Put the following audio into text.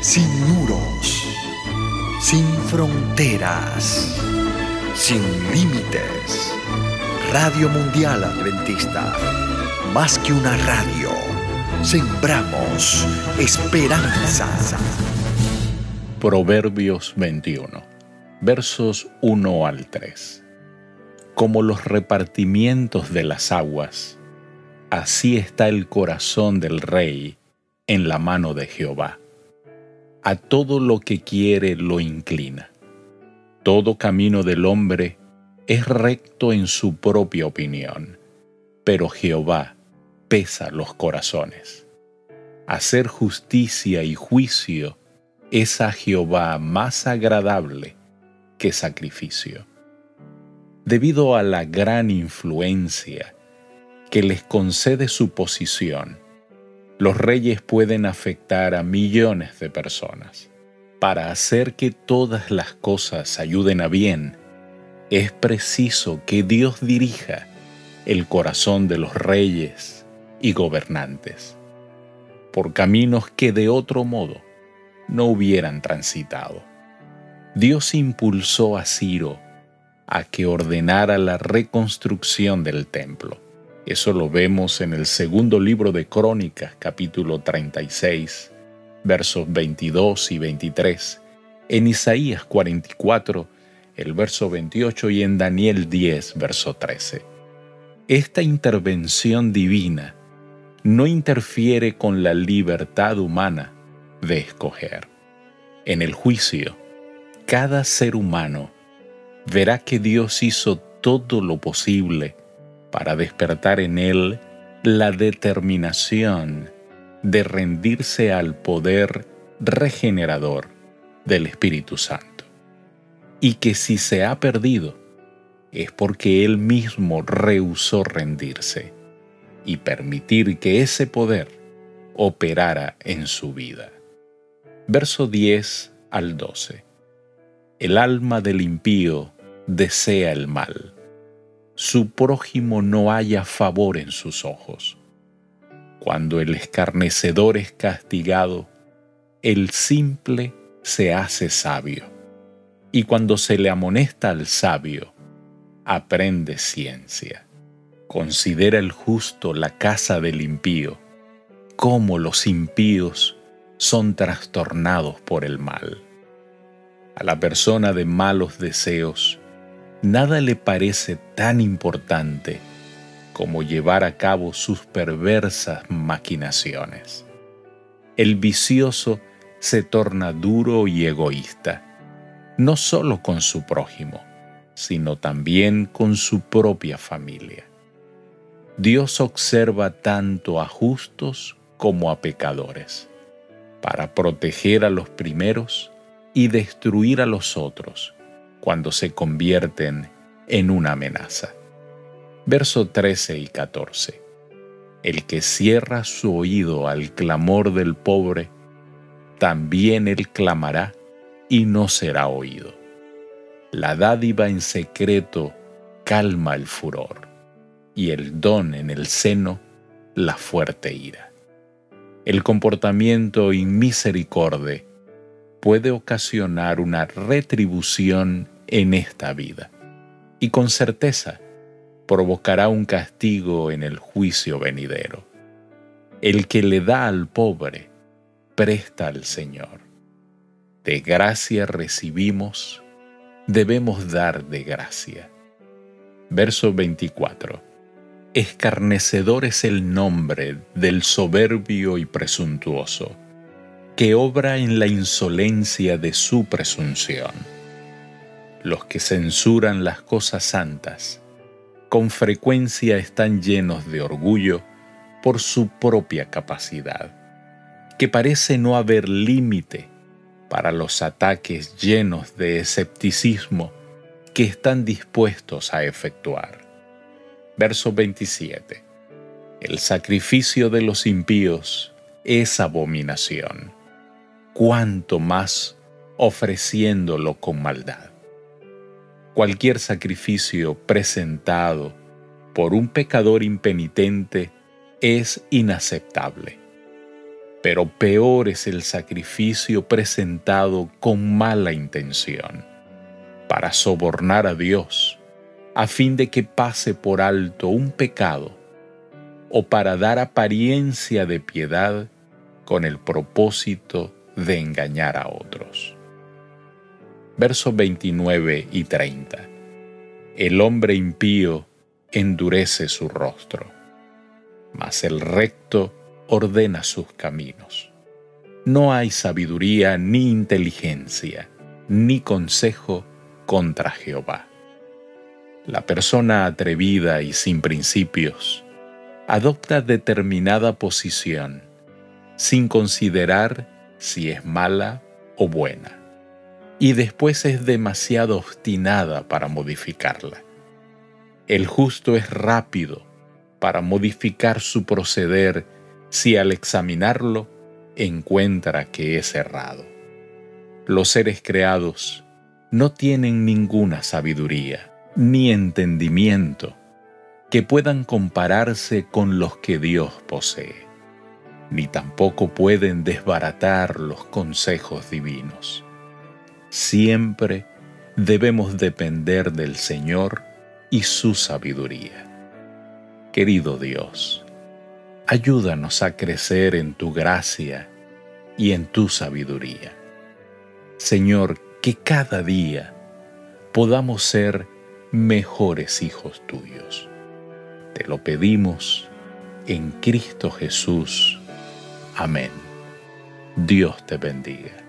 sin muros, sin fronteras, sin límites. Radio Mundial Adventista, más que una radio, sembramos esperanza. Proverbios 21, versos 1 al 3. Como los repartimientos de las aguas, así está el corazón del rey en la mano de Jehová a todo lo que quiere lo inclina. Todo camino del hombre es recto en su propia opinión, pero Jehová pesa los corazones. Hacer justicia y juicio es a Jehová más agradable que sacrificio. Debido a la gran influencia que les concede su posición, los reyes pueden afectar a millones de personas. Para hacer que todas las cosas ayuden a bien, es preciso que Dios dirija el corazón de los reyes y gobernantes por caminos que de otro modo no hubieran transitado. Dios impulsó a Ciro a que ordenara la reconstrucción del templo eso lo vemos en el segundo libro de Crónicas, capítulo 36, versos 22 y 23, en Isaías 44, el verso 28 y en Daniel 10, verso 13. Esta intervención divina no interfiere con la libertad humana de escoger. En el juicio, cada ser humano verá que Dios hizo todo lo posible para despertar en él la determinación de rendirse al poder regenerador del Espíritu Santo. Y que si se ha perdido, es porque él mismo rehusó rendirse y permitir que ese poder operara en su vida. Verso 10 al 12. El alma del impío desea el mal su prójimo no haya favor en sus ojos. Cuando el escarnecedor es castigado, el simple se hace sabio, y cuando se le amonesta al sabio, aprende ciencia. Considera el justo la casa del impío, cómo los impíos son trastornados por el mal. A la persona de malos deseos, nada le parece tan importante como llevar a cabo sus perversas maquinaciones. El vicioso se torna duro y egoísta, no solo con su prójimo, sino también con su propia familia. Dios observa tanto a justos como a pecadores, para proteger a los primeros y destruir a los otros cuando se convierten en una amenaza. Verso 13 y 14. El que cierra su oído al clamor del pobre, también él clamará y no será oído. La dádiva en secreto calma el furor, y el don en el seno la fuerte ira. El comportamiento inmisericorde puede ocasionar una retribución en esta vida y con certeza provocará un castigo en el juicio venidero. El que le da al pobre, presta al Señor. De gracia recibimos, debemos dar de gracia. Verso 24. Escarnecedor es el nombre del soberbio y presuntuoso que obra en la insolencia de su presunción. Los que censuran las cosas santas con frecuencia están llenos de orgullo por su propia capacidad, que parece no haber límite para los ataques llenos de escepticismo que están dispuestos a efectuar. Verso 27. El sacrificio de los impíos es abominación cuánto más ofreciéndolo con maldad. Cualquier sacrificio presentado por un pecador impenitente es inaceptable. pero peor es el sacrificio presentado con mala intención, para sobornar a Dios, a fin de que pase por alto un pecado, o para dar apariencia de piedad con el propósito de engañar a otros. Versos 29 y 30. El hombre impío endurece su rostro, mas el recto ordena sus caminos. No hay sabiduría ni inteligencia, ni consejo contra Jehová. La persona atrevida y sin principios adopta determinada posición sin considerar si es mala o buena, y después es demasiado obstinada para modificarla. El justo es rápido para modificar su proceder si al examinarlo encuentra que es errado. Los seres creados no tienen ninguna sabiduría ni entendimiento que puedan compararse con los que Dios posee, ni tampoco pueden desbaratar los consejos divinos. Siempre debemos depender del Señor y su sabiduría. Querido Dios, ayúdanos a crecer en tu gracia y en tu sabiduría. Señor, que cada día podamos ser mejores hijos tuyos. Te lo pedimos en Cristo Jesús. Amén. Dios te bendiga.